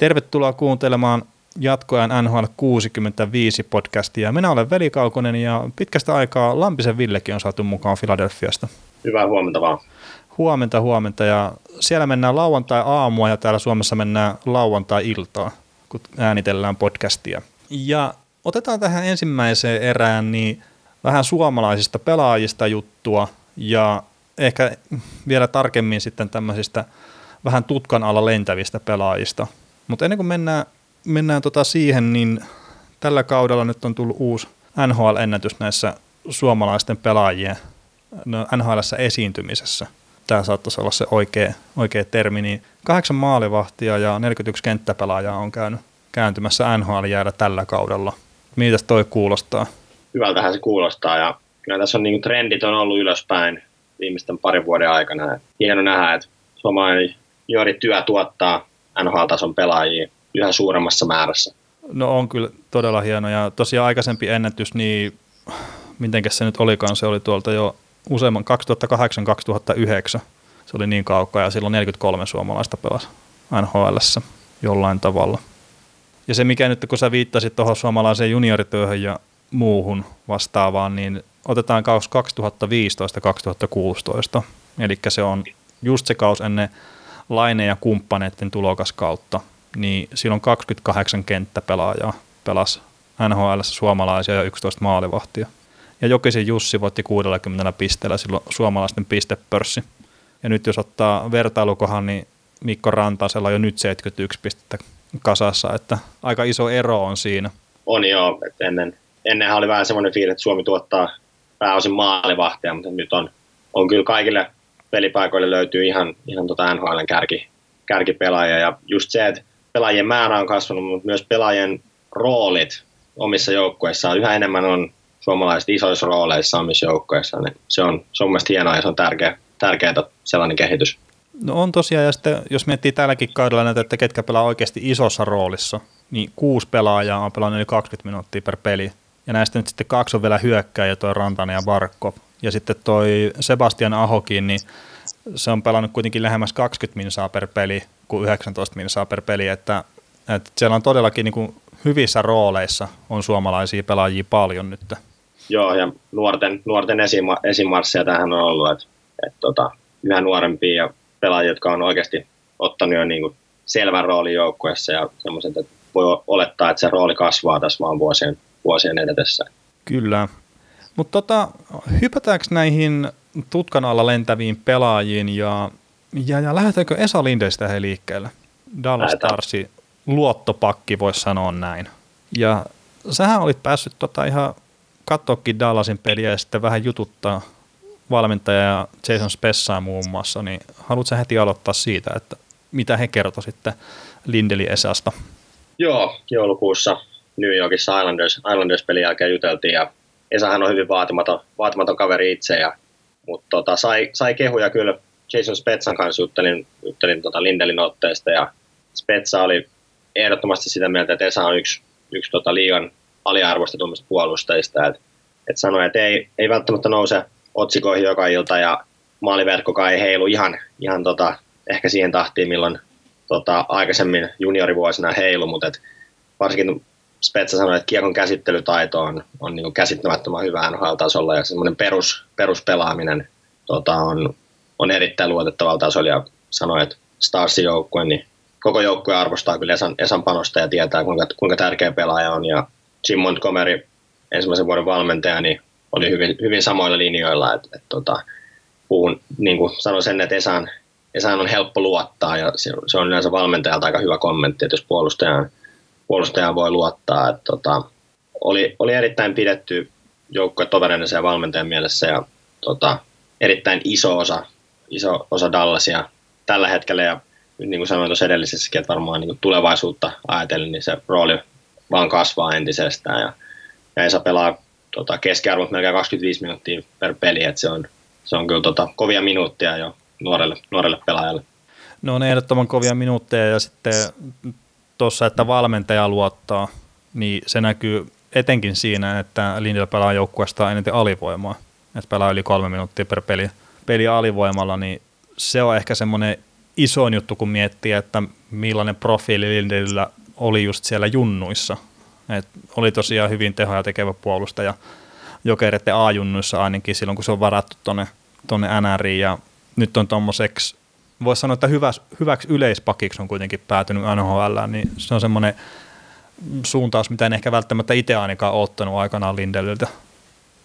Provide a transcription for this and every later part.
Tervetuloa kuuntelemaan jatkoajan NHL 65 podcastia. Minä olen Veli Kaukonen ja pitkästä aikaa Lampisen Villekin on saatu mukaan Filadelfiasta. Hyvää huomenta vaan. Huomenta, huomenta. Ja siellä mennään lauantai-aamua ja täällä Suomessa mennään lauantai-iltaa, kun äänitellään podcastia. Ja otetaan tähän ensimmäiseen erään niin vähän suomalaisista pelaajista juttua ja ehkä vielä tarkemmin sitten tämmöisistä vähän tutkan alla lentävistä pelaajista. Mutta ennen kuin mennään, mennään tota siihen, niin tällä kaudella nyt on tullut uusi NHL-ennätys näissä suomalaisten pelaajien no NHLssä esiintymisessä. Tämä saattaisi olla se oikea, oikea termi. Niin kahdeksan maalivahtia ja 41 kenttäpelaajaa on käynyt kääntymässä NHL-jäällä tällä kaudella. Miltä toi kuulostaa? Hyvältähän se kuulostaa ja kyllä tässä on niin trendit on ollut ylöspäin viimeisten parin vuoden aikana. Hieno nähdä, että suomalainen juuri työ tuottaa NHL-tason pelaajia yhä suuremmassa määrässä. No on kyllä todella hieno ja tosiaan aikaisempi ennätys, niin miten se nyt olikaan, se oli tuolta jo useamman 2008-2009. Se oli niin kaukaa ja silloin 43 suomalaista pelasi nhl jollain tavalla. Ja se mikä nyt, kun sä viittasit tuohon suomalaiseen juniorityöhön ja muuhun vastaavaan, niin otetaan kaus 2015-2016. Eli se on just se kaus ennen Laine ja kumppaneiden tulokas kautta, niin silloin 28 kenttäpelaajaa pelasi NHL suomalaisia ja 11 maalivahtia. Ja Jokisen Jussi voitti 60 pisteellä silloin suomalaisten pistepörssi. Ja nyt jos ottaa vertailukohan, niin Mikko Rantasella on jo nyt 71 pistettä kasassa, että aika iso ero on siinä. On joo, että ennen, ennenhän oli vähän semmoinen fiilis, että Suomi tuottaa pääosin maalivahtia, mutta nyt on, on kyllä kaikille pelipaikoille löytyy ihan, ihan tota NHLn kärki, kärkipelaajia. Ja just se, että pelaajien määrä on kasvanut, mutta myös pelaajien roolit omissa joukkueissaan yhä enemmän on suomalaiset isoissa rooleissa omissa joukkueissa. Niin se on, se on mielestäni hienoa ja se on tärkeä, tärkeää sellainen kehitys. No on tosiaan, ja sitten jos miettii tälläkin kaudella näitä, että ketkä pelaa oikeasti isossa roolissa, niin kuusi pelaajaa on pelannut yli 20 minuuttia per peli. Ja näistä nyt sitten kaksi on vielä hyökkäjä, toi Rantanen ja Barkov. Ja sitten toi Sebastian Ahokin, niin se on pelannut kuitenkin lähemmäs 20 minsaa per peli kuin 19 minsaa per peli, että, että siellä on todellakin niin kuin hyvissä rooleissa on suomalaisia pelaajia paljon nyt. Joo, ja nuorten, nuorten esima, esimarsseja tähän on ollut, että, että tota, yhä nuorempia ja pelaajia, jotka on oikeasti ottanut jo niin kuin selvän roolin joukkueessa ja semmoiset, että voi olettaa, että se rooli kasvaa tässä vaan vuosien, vuosien edetessä. Kyllä, mutta tota, hypätäänkö näihin tutkan alla lentäviin pelaajiin ja, ja, ja lähdetäänkö Esa Lindestä he liikkeelle? Dallas Starsi luottopakki, voisi sanoa näin. Ja sähän olit päässyt tota ihan katsoakin Dallasin peliä ja sitten vähän jututtaa valmentaja ja Jason Spessaa muun muassa, niin haluatko heti aloittaa siitä, että mitä he kertoi sitten Lindeli Esasta? Joo, joulukuussa New Yorkissa Islanders, Islanders-pelin jälkeen juteltiin ja Esahan on hyvin vaatimaton, vaatimaton kaveri itse, ja, mutta tota, sai, sai kehuja kyllä Jason Spetsan kanssa juttelin, juttelin tota Lindelin otteesta ja Spetsa oli ehdottomasti sitä mieltä, että Esa on yksi, yksi tota liigan aliarvostetummista puolustajista, että et sanoi, että ei, ei välttämättä nouse otsikoihin joka ilta ja maaliverkkokaan ei heilu ihan, ihan tota, ehkä siihen tahtiin, milloin tota, aikaisemmin juniorivuosina heilu, mutta et varsinkin Spetsa sanoi, että kiekon käsittelytaito on, on niin käsittämättömän hyvä NHL-tasolla ja semmoinen perus, peruspelaaminen tota, on, on erittäin luotettavalla tasolla ja sanoi, että Starsin joukkue, niin koko joukkue arvostaa kyllä Esan, Esan panosta ja tietää, kuinka, kuinka tärkeä pelaaja on ja Jim Montgomery, ensimmäisen vuoden valmentaja, niin oli hyvin, hyvin samoilla linjoilla, että, että tota, puhun, niin kuin sanoin sen, että Esan, Esan on helppo luottaa ja se, se on yleensä valmentajalta aika hyvä kommentti, että jos puolustajan puolustajaan voi luottaa. Että, tota, oli, oli erittäin pidetty joukkue tovereiden ja valmentajan mielessä ja tota, erittäin iso osa, iso osa Dallasia tällä hetkellä ja niin kuin sanoin tuossa edellisessäkin, että varmaan niin tulevaisuutta ajatellen, niin se rooli vaan kasvaa entisestään ja, ja Esa pelaa tota, keskiarvot melkein 25 minuuttia per peli, että se on, se on kyllä tota, kovia minuuttia jo nuorelle, nuorelle pelaajalle. No on ehdottoman kovia minuutteja ja sitten tuossa, että valmentaja luottaa, niin se näkyy etenkin siinä, että Lindellä pelaa joukkueesta eniten alivoimaa. Että pelaa yli kolme minuuttia per peli, peli alivoimalla, niin se on ehkä semmoinen isoin juttu, kun miettii, että millainen profiili Lindelillä oli just siellä junnuissa. Et oli tosiaan hyvin tehoja tekevä puolustaja jokereiden A-junnuissa ainakin silloin, kun se on varattu tuonne tonne ja nyt on tuommoiseksi, voisi sanoa, että hyväksi, hyväksi yleispakiksi on kuitenkin päätynyt NHL, niin se on semmoinen suuntaus, mitä en ehkä välttämättä itse ainakaan ottanut aikanaan Lindeliltä.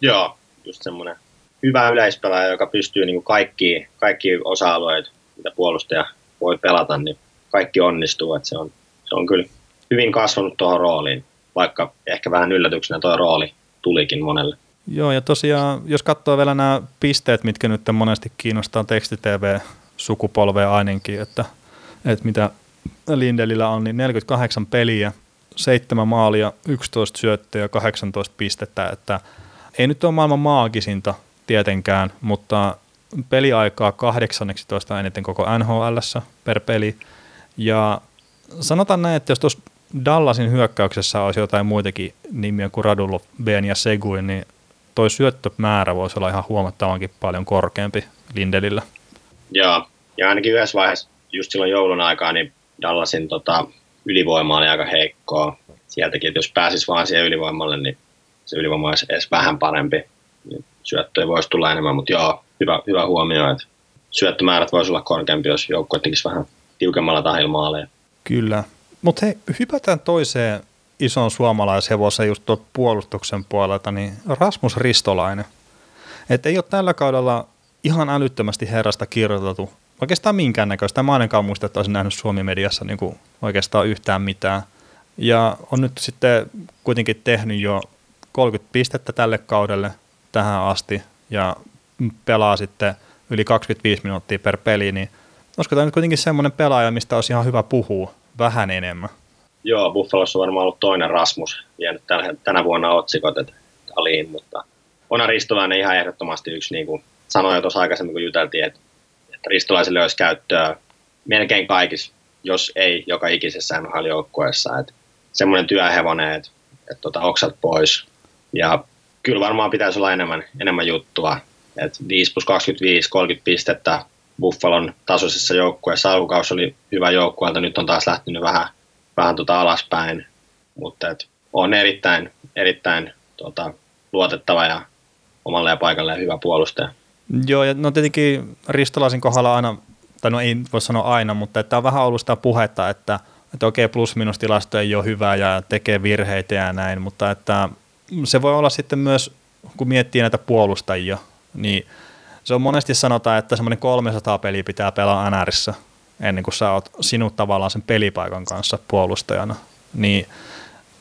Joo, just semmoinen hyvä yleispelaaja, joka pystyy niin kaikki, kaikki osa-alueet, mitä puolustaja voi pelata, niin kaikki onnistuu. Että se, on, se on kyllä hyvin kasvanut tuohon rooliin, vaikka ehkä vähän yllätyksenä tuo rooli tulikin monelle. Joo, ja tosiaan, jos katsoo vielä nämä pisteet, mitkä nyt monesti kiinnostaa tekstitv-sukupolvea ainakin, että, että mitä Lindelillä on, niin 48 peliä, 7 maalia, 11 syöttöä ja 18 pistettä, että ei nyt ole maailman maagisinta tietenkään, mutta peliaikaa 18 eniten koko NHL per peli. Ja sanotaan näin, että jos tuossa Dallasin hyökkäyksessä olisi jotain muitakin nimiä kuin Radulov, Ben ja Seguin, niin toi syöttömäärä voisi olla ihan huomattavankin paljon korkeampi Lindelillä. Joo, ja ainakin yhdessä vaiheessa, just silloin joulun aikaa, niin Dallasin tota, ylivoima oli aika heikkoa. Sieltäkin, että jos pääsis vaan siihen ylivoimalle, niin se ylivoima olisi edes vähän parempi. Niin syöttöjä voisi tulla enemmän, mutta joo, hyvä, hyvä huomio, että syöttömäärät voisi olla korkeampi, jos joukko tekisi vähän tiukemmalla tahilla maaleja. Kyllä, mutta hei, hypätään toiseen ison suomalaishevosen just tuolta puolustuksen puolelta, niin Rasmus Ristolainen. Että ei ole tällä kaudella ihan älyttömästi herrasta kirjoitettu oikeastaan minkäännäköistä. Mä ainakaan muista, että olisin nähnyt Suomi-mediassa niin kuin oikeastaan yhtään mitään. Ja on nyt sitten kuitenkin tehnyt jo 30 pistettä tälle kaudelle tähän asti ja pelaa sitten yli 25 minuuttia per peli, niin olisiko tämä nyt kuitenkin semmoinen pelaaja, mistä olisi ihan hyvä puhua vähän enemmän? Joo, Buffalossa on varmaan ollut toinen Rasmus, jäänyt tänä vuonna otsikot, aliin, mutta on Ristolainen ihan ehdottomasti yksi, niin kuin sanoin jo tuossa aikaisemmin, kun juteltiin, että, että Ristolaisille olisi käyttöä melkein kaikissa, jos ei joka ikisessä NHL-joukkueessa. Että semmoinen työhevonen, että, että tota, oksat pois. Ja kyllä varmaan pitäisi olla enemmän, enemmän juttua. että 5 plus 25, 30 pistettä Buffalon tasoisessa joukkueessa. Alkukaus oli hyvä joukkueelta, nyt on taas lähtenyt vähän vähän tota alaspäin, mutta et on erittäin, erittäin tota, luotettava ja omalle ja paikalle hyvä puolustaja. Joo, ja no tietenkin Ristolaisen kohdalla aina, tai no ei voi sanoa aina, mutta että on vähän ollut sitä puhetta, että, että okei, plus-minus tilasto ei ole hyvä ja tekee virheitä ja näin, mutta että se voi olla sitten myös, kun miettii näitä puolustajia, niin se on monesti sanotaan, että semmoinen 300 peli pitää pelaa NRissä, ennen kuin sä oot sinut tavallaan sen pelipaikan kanssa puolustajana. Niin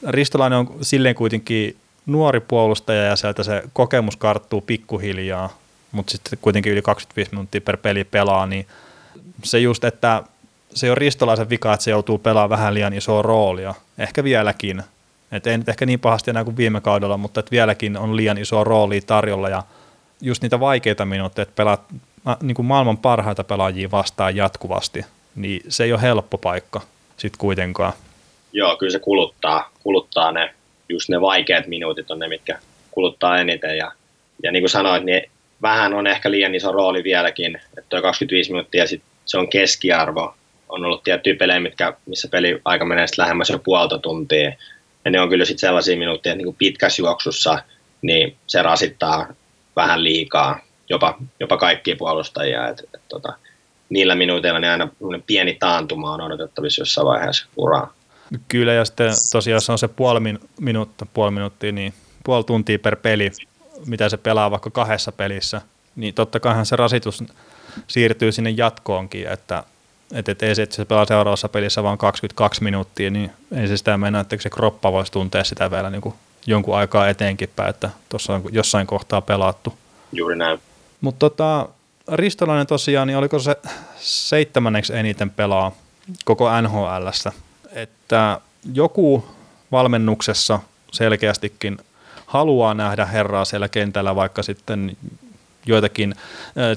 Ristolainen on silleen kuitenkin nuori puolustaja ja sieltä se kokemus karttuu pikkuhiljaa, mutta sitten kuitenkin yli 25 minuuttia per peli pelaa, niin se just, että se on Ristolaisen vika, että se joutuu pelaamaan vähän liian isoa roolia, ehkä vieläkin. Et ei nyt ehkä niin pahasti enää kuin viime kaudella, mutta että vieläkin on liian iso rooli tarjolla ja just niitä vaikeita minuutteja, että pelaat niin kuin maailman parhaita pelaajia vastaan jatkuvasti, niin se ei ole helppo paikka sitten kuitenkaan. Joo, kyllä se kuluttaa, kuluttaa ne, just ne vaikeat minuutit on ne, mitkä kuluttaa eniten. Ja, ja niin kuin sanoit, niin vähän on ehkä liian iso rooli vieläkin, että tuo 25 minuuttia sit se on keskiarvo. On ollut tiettyjä pelejä, mitkä, missä peli aika menee sitten lähemmäs jo puolta tuntia. Ja ne on kyllä sitten sellaisia minuutteja, että niin pitkässä juoksussa niin se rasittaa vähän liikaa jopa, jopa kaikkia puolustajia. Et, et, tota, niillä minuuteilla niin aina pieni taantuma on odotettavissa jossain vaiheessa uraa. Kyllä, ja sitten tosiaan se on se puoli min- minuutta, puoli minuuttia, niin puoli tuntia per peli, mitä se pelaa vaikka kahdessa pelissä, niin totta kaihan se rasitus siirtyy sinne jatkoonkin, että että et ei se, että se pelaa seuraavassa pelissä vain 22 minuuttia, niin ei se sitä mennä, että se kroppa voisi tuntea sitä vielä niin kuin jonkun aikaa eteenkin päin, että tuossa on jossain kohtaa pelattu. Juuri näin. Mutta tota, Ristolainen tosiaan, niin oliko se seitsemänneksi eniten pelaa koko NHLssä, että joku valmennuksessa selkeästikin haluaa nähdä herraa siellä kentällä, vaikka sitten joitakin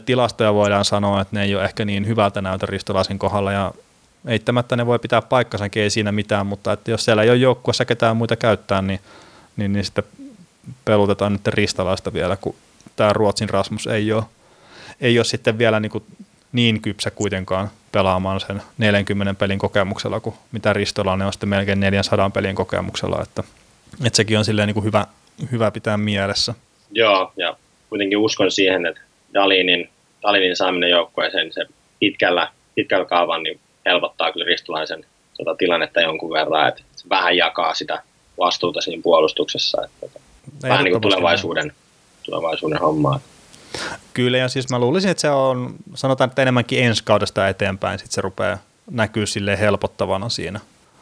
tilastoja voidaan sanoa, että ne ei ole ehkä niin hyvältä näytä Ristolaisen kohdalla. Ja eittämättä ne voi pitää paikkansakin, ei siinä mitään, mutta että jos siellä ei ole joukkueessa ketään muita käyttää, niin, niin, niin sitten pelutetaan nyt Ristolaista vielä, kun tämä Ruotsin Rasmus ei ole, ei ole sitten vielä niin kuin niin kypsä kuitenkaan pelaamaan sen 40 pelin kokemuksella, kuin mitä Ristolainen on sitten melkein 400 pelin kokemuksella, että, että sekin on silleen niin kuin hyvä, hyvä pitää mielessä. Joo, ja kuitenkin uskon siihen, että Dalinin, Dalinin saaminen joukkueeseen se pitkällä, pitkällä kaavan niin helpottaa kyllä Ristolaisen tota, tilannetta jonkun verran, että se vähän jakaa sitä vastuuta siinä puolustuksessa, että, että vähän niin kuin tulevaisuuden, tulevaisuuden hommaa. Kyllä, ja siis mä luulisin, että se on, sanotaan, että enemmänkin ensi kaudesta eteenpäin, sitten se rupeaa näkyy sille helpottavana siinä.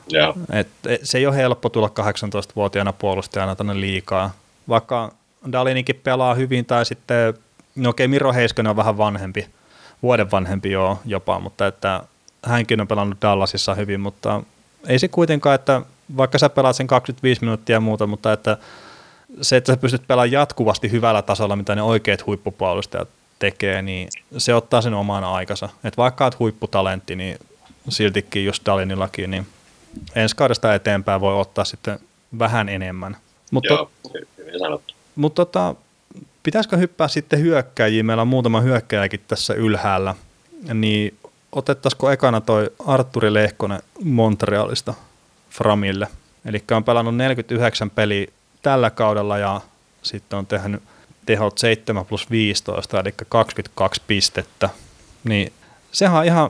Joo. Et, et, se ei ole helppo tulla 18-vuotiaana puolustajana tänne liikaa, vaikka Dalinikin pelaa hyvin, tai sitten, no okei, Miro Heiskonen on vähän vanhempi, vuoden vanhempi joo jopa, mutta että hänkin on pelannut Dallasissa hyvin, mutta ei se kuitenkaan, että vaikka sä pelaat sen 25 minuuttia ja muuta, mutta että se, että sä pystyt pelaamaan jatkuvasti hyvällä tasolla, mitä ne oikeat huippupuolustajat tekee, niin se ottaa sen oman aikansa. Että vaikka olet huipputalentti, niin siltikin just Dalinillakin, niin ensi kaudesta eteenpäin voi ottaa sitten vähän enemmän. Mutta, Joo, hyvin sanottu. Mutta tota, pitäisikö hyppää sitten hyökkäjiin? Meillä on muutama hyökkäjäkin tässä ylhäällä. Niin otettaisiko ekana toi Arturi Lehkonen Montrealista Framille? Eli on pelannut 49 peliä tällä kaudella ja sitten on tehnyt tehot 7 plus 15, eli 22 pistettä. Niin sehän on ihan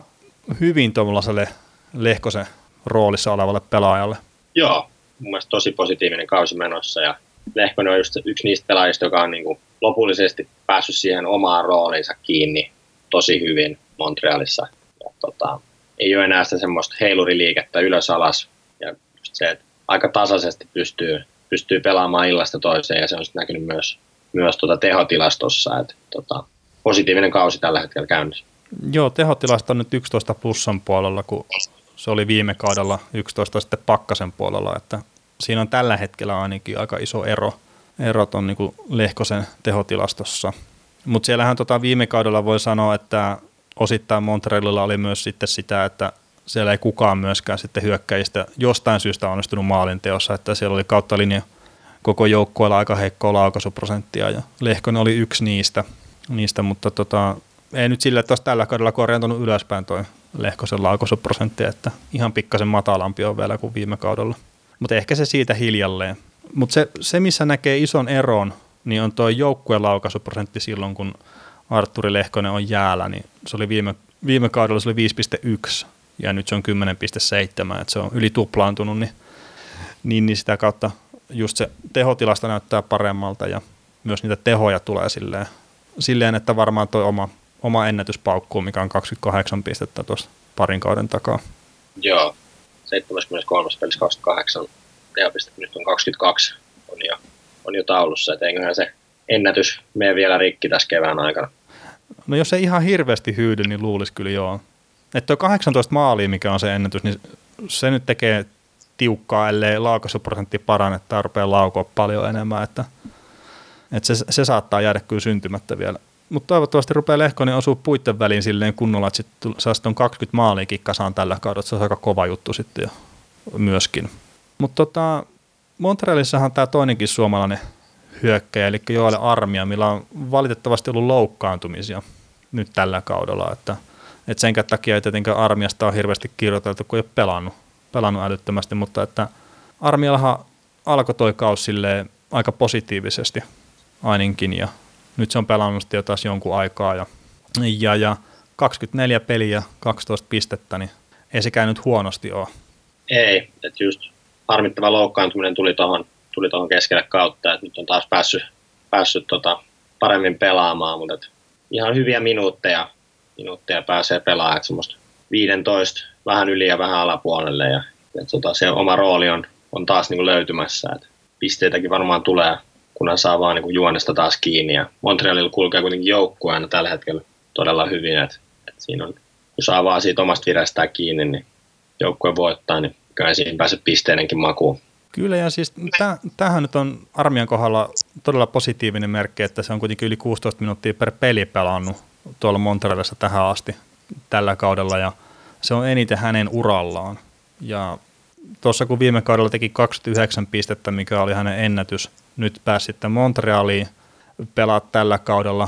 hyvin tuollaiselle Lehkosen roolissa olevalle pelaajalle. Joo, mun mielestä tosi positiivinen kausi menossa ja Lehkonen on just yksi niistä pelaajista, joka on niin kuin lopullisesti päässyt siihen omaan rooliinsa kiinni tosi hyvin Montrealissa. Ja, tota, ei ole enää sitä semmoista heiluriliikettä ylös alas ja just se, että aika tasaisesti pystyy pystyy pelaamaan illasta toiseen ja se on näkynyt myös, myös tuota tehotilastossa, että tota, positiivinen kausi tällä hetkellä käynnissä. Joo, tehotilasto on nyt 11 plussan puolella, kun se oli viime kaudella 11 sitten pakkasen puolella, että siinä on tällä hetkellä ainakin aika iso ero, erot on niin Lehkosen tehotilastossa. Mutta siellähän tota viime kaudella voi sanoa, että osittain Montrealilla oli myös sitten sitä, että siellä ei kukaan myöskään sitten hyökkäjistä jostain syystä onnistunut maalinteossa, että siellä oli kautta linja koko joukkueella aika heikkoa laukaisuprosenttia ja Lehkonen oli yksi niistä, niistä mutta tota, ei nyt sille, että olisi tällä kaudella korjantunut ylöspäin toi Lehkosen laukaisuprosentti, että ihan pikkasen matalampi on vielä kuin viime kaudella. Mutta ehkä se siitä hiljalleen. Mutta se, se, missä näkee ison eron, niin on tuo joukkueen laukaisuprosentti silloin, kun Arturi Lehkonen on jäällä, niin se oli viime, viime kaudella se oli 5,1 ja nyt se on 10,7, että se on yli tuplaantunut, niin, niin, niin sitä kautta just se tehotilasta näyttää paremmalta ja myös niitä tehoja tulee silleen, silleen että varmaan tuo oma, oma ennätys paukkuu, mikä on 28 pistettä tuossa parin kauden takaa. Joo, 73 pelissä 28 tehopistettä, nyt on 22, on jo, on jo taulussa, että eiköhän se ennätys mene vielä rikki tässä kevään aikana. No jos ei ihan hirveästi hyydy, niin luulisi kyllä joo. Että tuo 18 maalia, mikä on se ennätys, niin se nyt tekee tiukkaa, ellei laukaisuprosentti parane, että rupeaa laukoa paljon enemmän, että, että se, se, saattaa jäädä kyllä syntymättä vielä. Mutta toivottavasti rupeaa Lehkonen osuu puitten väliin silleen kunnolla, että sitten saa sitten 20 maaliikin kasaan tällä kaudella, se on aika kova juttu sitten jo myöskin. Mutta tota, Montrealissahan tämä toinenkin suomalainen hyökkäjä, eli Joel Armia, millä on valitettavasti ollut loukkaantumisia nyt tällä kaudella, että – et sen takia ei tietenkään armiasta ole hirveästi kirjoiteltu, kun ei ole pelannut, pelannut älyttömästi, mutta että armiallahan alkoi toi kausi aika positiivisesti ainakin ja nyt se on pelannut jo taas jonkun aikaa ja, ja, ja 24 peliä, 12 pistettä, niin ei se käynyt huonosti ole. Ei, että just harmittava loukkaantuminen tuli tuohon tuli tohon keskelle kautta, että nyt on taas päässyt, päässyt tota paremmin pelaamaan, mutta ihan hyviä minuutteja minuuttia pääsee pelaamaan, että semmoista 15 vähän yli ja vähän alapuolelle ja että tota, se oma rooli on, on taas niin löytymässä, että pisteitäkin varmaan tulee, kunhan saa vaan niin juonesta taas kiinni ja Montrealilla kulkee kuitenkin joukkue aina tällä hetkellä todella hyvin, että, että siinä on, kun saa vaan siitä omasta virestä kiinni, niin joukkue voittaa, niin kyllä siinä pääse pisteidenkin makuun. Kyllä, ja siis tämähän nyt on armian kohdalla todella positiivinen merkki, että se on kuitenkin yli 16 minuuttia per peli pelannut tuolla Montrealissa tähän asti tällä kaudella ja se on eniten hänen urallaan. Ja tuossa kun viime kaudella teki 29 pistettä, mikä oli hänen ennätys, nyt pääsi sitten Montrealiin pelaa tällä kaudella,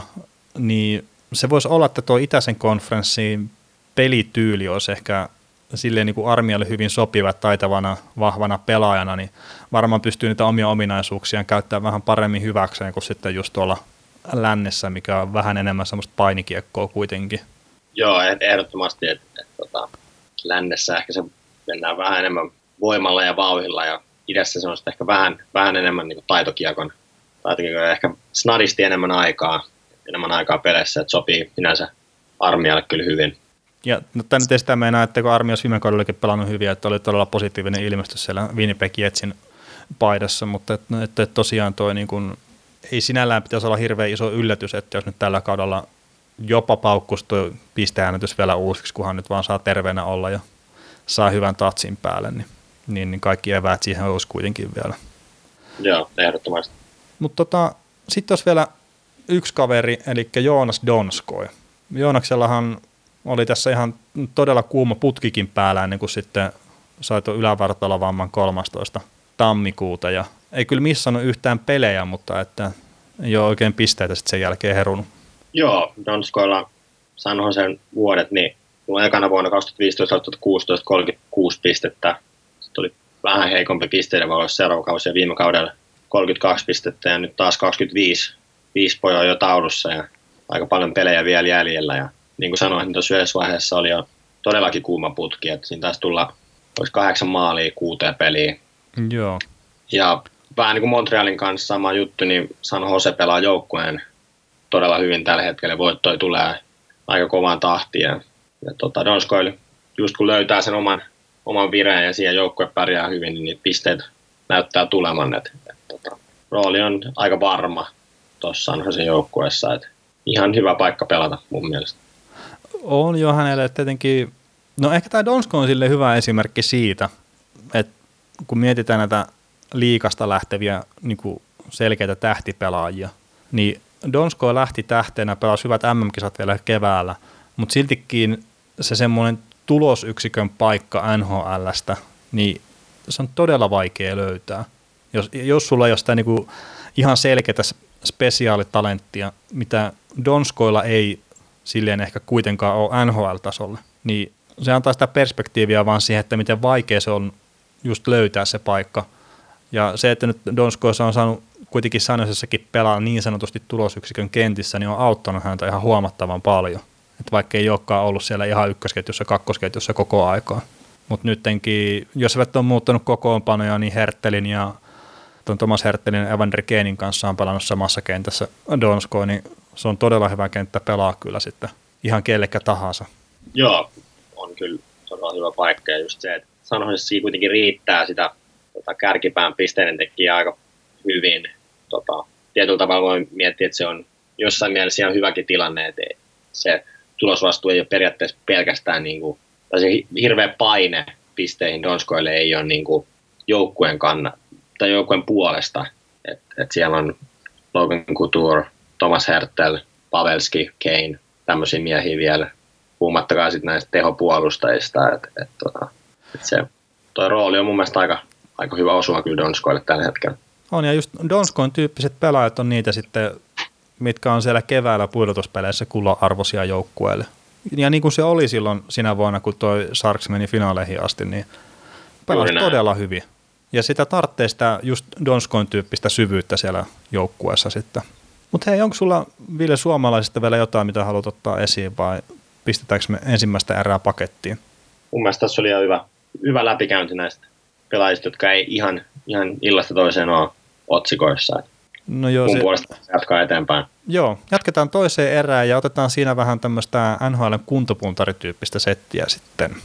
niin se voisi olla, että tuo itäisen konferenssin pelityyli olisi ehkä silleen niin kuin armialle hyvin sopiva taitavana, vahvana pelaajana, niin varmaan pystyy niitä omia ominaisuuksiaan käyttämään vähän paremmin hyväkseen kuin sitten just tuolla lännessä, mikä on vähän enemmän semmoista painikiekkoa kuitenkin. Joo, ehdottomasti, että et, tota, lännessä ehkä se mennään vähän enemmän voimalla ja vauhilla ja idässä se on sitten ehkä vähän, vähän enemmän niin taitokiekon, taitokiekon ja ehkä snadisti enemmän aikaa, enemmän aikaa peleissä, että sopii sinänsä armialle kyllä hyvin. Ja no, tämä nyt ei sitä meinaa, että kun armias viime kaudellakin pelannut hyvin, että oli todella positiivinen ilmestys siellä Winnipeg Jetsin paidassa, mutta että, että tosiaan toi niin kuin, ei sinällään pitäisi olla hirveän iso yllätys, että jos nyt tällä kaudella jopa paukkustuu pisteäänetys vielä uusiksi, kunhan nyt vaan saa terveenä olla ja saa hyvän tatsin päälle, niin, niin, niin kaikki eväät siihen olisi kuitenkin vielä. Joo, ehdottomasti. Mutta tota, sitten olisi vielä yksi kaveri, eli Joonas Donskoi. Joonaksellahan oli tässä ihan todella kuuma putkikin päällä ennen kuin sitten sai tuon ylävartalovamman 13. tammikuuta ja ei kyllä missannut yhtään pelejä, mutta että ei ole oikein pisteitä sitten sen jälkeen herunut. Joo, Donskoilla sanoin sen vuodet, niin mulla ekana vuonna 2015-2016 36 pistettä. Sitten tuli vähän heikompi pisteiden valossa seuraava kausi ja viime kaudella 32 pistettä ja nyt taas 25 viisi pojoa jo taulussa ja aika paljon pelejä vielä jäljellä. Ja niin kuin sanoin, niin tuossa yhdessä vaiheessa oli jo todellakin kuuma putki, että siinä taisi tulla olisi kahdeksan maalia kuuteen peliin. Joo. Ja vähän niin kuin Montrealin kanssa sama juttu, niin San Jose pelaa joukkueen todella hyvin tällä hetkellä. Voittoi tulee aika kovaan tahtiin. Ja, ja tota, Donskoil, just kun löytää sen oman, oman vireen ja siihen joukkue pärjää hyvin, niin niitä pisteet näyttää tuleman. Et, et, tota, rooli on aika varma tuossa Jose joukkueessa. Et ihan hyvä paikka pelata mun mielestä. On jo hänelle tietenkin, no ehkä tämä Donsko on sille hyvä esimerkki siitä, että kun mietitään näitä liikasta lähteviä niin selkeitä tähtipelaajia, niin Donsko lähti tähteenä, pelasi hyvät MM-kisat vielä keväällä, mutta siltikin se semmoinen tulosyksikön paikka NHLstä, niin se on todella vaikea löytää. Jos, jos sulla ei ole sitä niin kuin ihan selkeää spesiaalitalenttia, mitä Donskoilla ei silleen ehkä kuitenkaan ole NHL-tasolle, niin se antaa sitä perspektiiviä vaan siihen, että miten vaikea se on just löytää se paikka. Ja se, että nyt Donskoissa on saanut kuitenkin sanoisessakin pelaa niin sanotusti tulosyksikön kentissä, niin on auttanut häntä ihan huomattavan paljon. Että vaikka ei olekaan ollut siellä ihan ykkösketjussa, kakkosketjussa koko aikaa. Mutta nyttenkin, jos eivät ole muuttanut kokoonpanoja, niin Herttelin ja tuon Thomas Herttelin ja Evander Keenin kanssa on pelannut samassa kentässä Donsko, niin se on todella hyvä kenttä pelaa kyllä sitten ihan kellekä tahansa. Joo, on kyllä todella hyvä paikka ja just se, että sanoisin, kuitenkin riittää sitä tota, kärkipään pisteiden tekijää aika hyvin. Tota, tietyllä tavalla voi miettiä, että se on jossain mielessä ihan hyväkin tilanne, että se tulosvastuu ei ole periaatteessa pelkästään niin kuin, tai se hirveä paine pisteihin Donskoille ei ole niin kuin joukkueen kanna, tai joukkueen puolesta. Et, et siellä on Logan Couture, Thomas Hertel, Pavelski, Kane, tämmöisiä miehiä vielä, puhumattakaan sitten näistä tehopuolustajista. Et, et, tota, et se, toi rooli on mun mielestä aika, aika hyvä osuma kyllä Donskoille tällä hetkellä. On, ja just Donskoin tyyppiset pelaajat on niitä sitten, mitkä on siellä keväällä pudotuspeleissä kulla-arvoisia joukkueille. Ja niin kuin se oli silloin sinä vuonna, kun toi Sarks meni finaaleihin asti, niin pelasi todella hyvin. Ja sitä tarvitsee sitä just Donskoin tyyppistä syvyyttä siellä joukkueessa sitten. Mutta hei, onko sulla Ville suomalaisista vielä jotain, mitä haluat ottaa esiin vai pistetäänkö me ensimmäistä erää pakettiin? Mun mielestä tässä oli hyvä, hyvä läpikäynti näistä pelaajista, jotka ei ihan, ihan illasta toiseen ole otsikoissa. No joo, Mun se... puolesta jatkaa eteenpäin. Joo, jatketaan toiseen erään ja otetaan siinä vähän tämmöistä NHL kuntopuntarityyppistä settiä sitten.